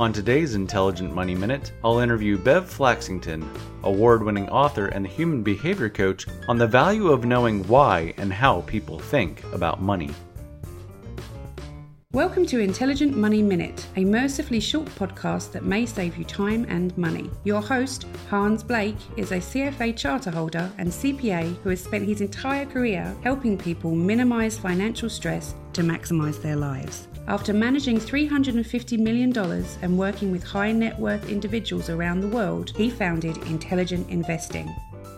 On today's Intelligent Money Minute, I'll interview Bev Flaxington, award winning author and human behavior coach, on the value of knowing why and how people think about money. Welcome to Intelligent Money Minute, a mercifully short podcast that may save you time and money. Your host, Hans Blake, is a CFA charter holder and CPA who has spent his entire career helping people minimize financial stress to maximize their lives. After managing $350 million and working with high net worth individuals around the world, he founded Intelligent Investing.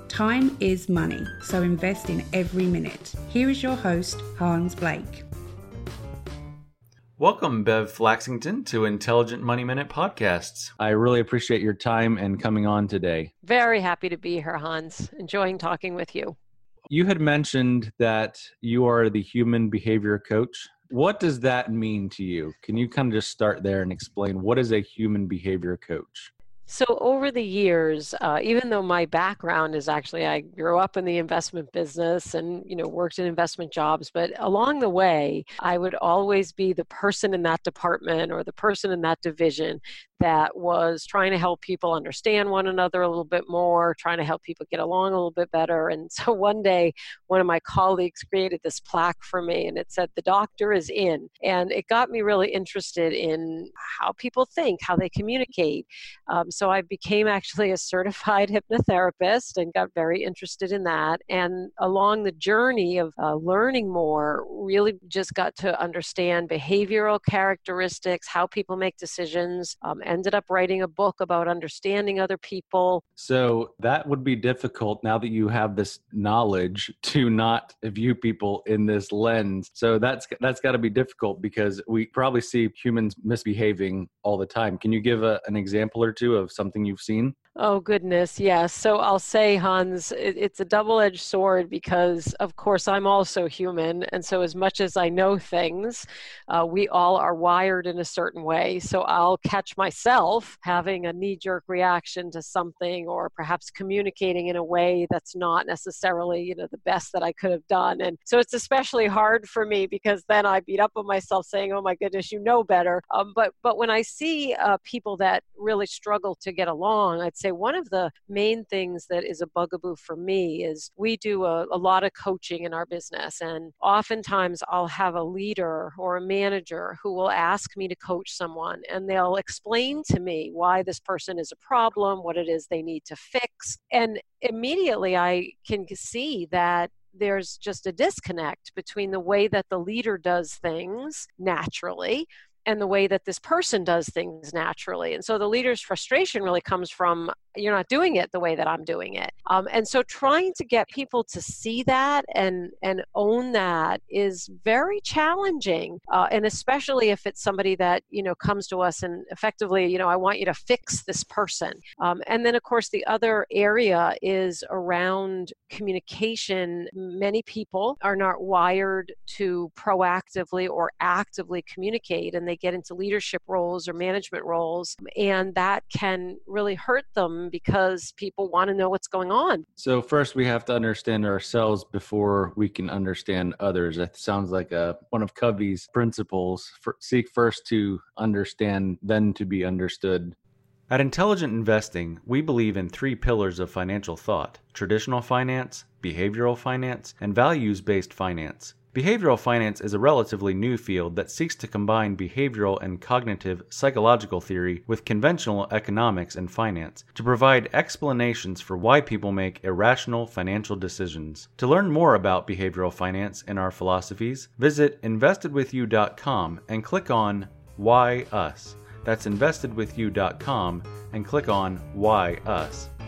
Time is money, so invest in every minute. Here is your host, Hans Blake. Welcome, Bev Flaxington, to Intelligent Money Minute podcasts. I really appreciate your time and coming on today. Very happy to be here, Hans. Enjoying talking with you. You had mentioned that you are the human behavior coach. What does that mean to you? Can you kind of just start there and explain what is a human behavior coach? So, over the years, uh, even though my background is actually, I grew up in the investment business and, you know, worked in investment jobs, but along the way, I would always be the person in that department or the person in that division that was trying to help people understand one another a little bit more, trying to help people get along a little bit better. And so one day, one of my colleagues created this plaque for me and it said, The doctor is in. And it got me really interested in how people think, how they communicate. Um, so I became actually a certified hypnotherapist and got very interested in that. And along the journey of uh, learning more, really just got to understand behavioral characteristics, how people make decisions. Um, ended up writing a book about understanding other people. So that would be difficult now that you have this knowledge to not view people in this lens. So that's that's got to be difficult because we probably see humans misbehaving all the time. Can you give a, an example or two of something you've seen? Oh, goodness, yes. So I'll say, Hans, it, it's a double edged sword because, of course, I'm also human. And so, as much as I know things, uh, we all are wired in a certain way. So I'll catch myself having a knee jerk reaction to something or perhaps communicating in a way that's not necessarily, you know, the best that I could have done. And so it's especially hard for me because then I beat up on myself saying, oh my goodness, you know better. Um, but, but when I see uh, people that really struggle to get along, I'd say one of the main things that is a bugaboo for me is we do a, a lot of coaching in our business. And oftentimes I'll have a leader or a manager who will ask me to coach someone and they'll explain to me why this person is a problem, what it is they need to fix. And immediately I can see that there's just a disconnect between the way that the leader does things naturally and the way that this person does things naturally. And so the leader's frustration really comes from you're not doing it the way that I'm doing it. Um, and so trying to get people to see that and and own that is very challenging, uh, and especially if it's somebody that you know comes to us and effectively, you know, I want you to fix this person. Um, and then of course the other area is around communication. Many people are not wired to proactively or actively communicate, and they get into leadership roles or management roles, and that can really hurt them because people want to know what's going on. So first we have to understand ourselves before we can understand others. That sounds like a one of Covey's principles. For, seek first to understand, then to be understood. At Intelligent Investing, we believe in three pillars of financial thought traditional finance, behavioral finance, and values based finance. Behavioral finance is a relatively new field that seeks to combine behavioral and cognitive psychological theory with conventional economics and finance to provide explanations for why people make irrational financial decisions. To learn more about behavioral finance and our philosophies, visit investedwithyou.com and click on Why Us. That's investedwithyou.com and click on Why Us.